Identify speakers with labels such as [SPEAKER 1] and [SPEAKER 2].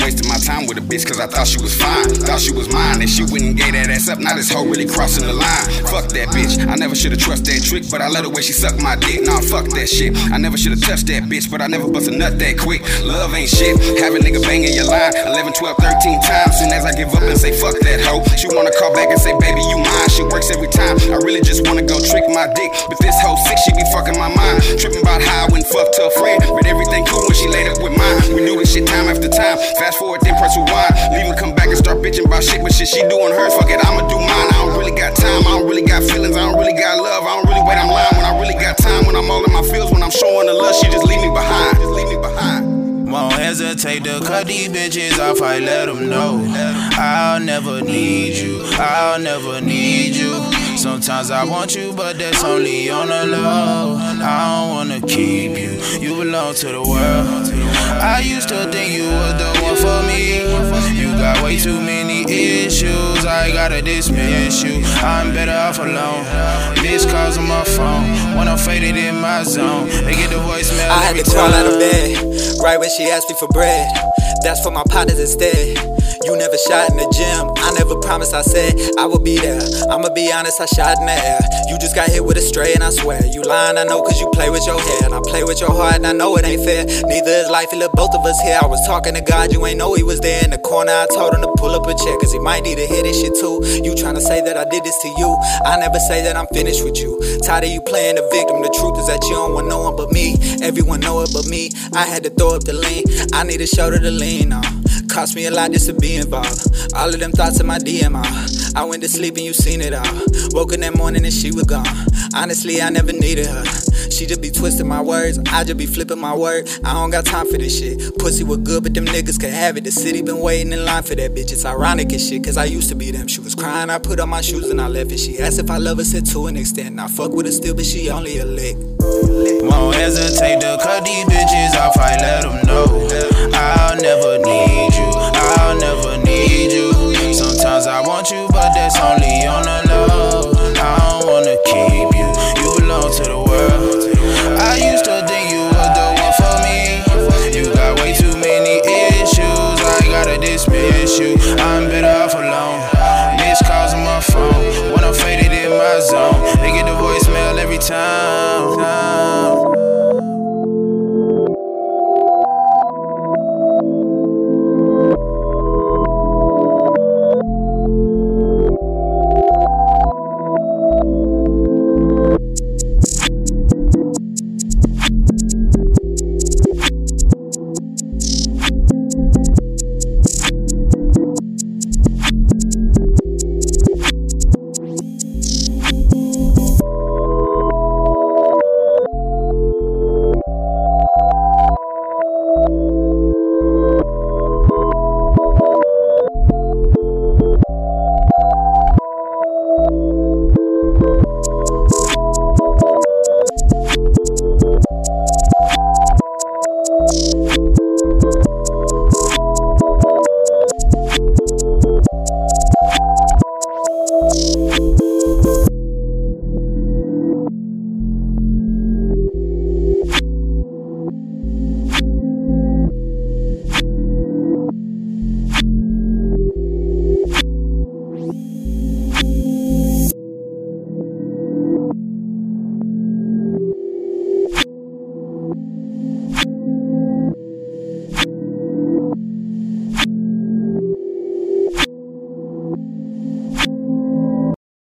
[SPEAKER 1] Wasting my time with a bitch cause I thought she was fine. Thought she was mine, and she wouldn't get that ass up. Now this hoe really crossing the line. Fuck that bitch. I never should've trusted that trick, but I love the way she sucked my dick. Nah, fuck that shit. I never should've touched that bitch, but I never bust a nut that quick. Love ain't shit. Have a nigga banging your line 11, 12, 13 times. Soon as I give up and say fuck that hoe, she wanna call back and say, baby, you mine. She works every time. I really just wanna go trick my dick, but she doing hers. Fuck it, I'ma do mine. I don't really got time. I don't really got feelings. I don't really got love. I don't really wait. I'm lying when I really got time. When I'm all in my feels, when I'm showing the love, she just leave me behind. Just leave me behind.
[SPEAKER 2] Won't hesitate to cut these bitches off, I let them know. I'll never need you, I'll never need you. Sometimes I want you, but that's only on the low. I don't wanna keep you, you belong to the world. I better off alone. This calls on my phone when I'm faded in my zone. They get the voicemail.
[SPEAKER 3] I had to crawl out of bed right when she asked me for bread. That's for my partners instead. You never shot in the gym. I never promised I said I would be there. I'ma be honest, I shot in the air. You just got hit with a stray, and I swear you lying. I know, cause you play with your head. And I play with your heart, and I know it ain't fair. Neither is life, it let both of us here. I was talking to God, you ain't know he was there in the corner. I told him to pull up a check, cause he might need to hit this shit too. You tryna say that I did this to you. I never say that I'm finished with you. Tired of you playing the victim. The truth is that you don't want no one but me. Everyone know it but me. I had to throw up the lean. I need a shoulder to lean on. Cost me a lot just to be involved. All of them thoughts in my DMR. Uh. I went to sleep and you seen it all. Woke in that morning and she was gone. Honestly, I never needed her. She just be twisting my words. I just be flipping my word. I don't got time for this shit. Pussy was good, but them niggas could have it. The city been waiting in line for that bitch. It's ironic and shit, cause I used to be them. She was crying, I put on my shoes and I left it. She asked if I love her, said to an extent. I fuck with her still, but she only a lick.
[SPEAKER 2] Won't hesitate to cut these bitches off, I let them know. Zone. They get the voicemail every time.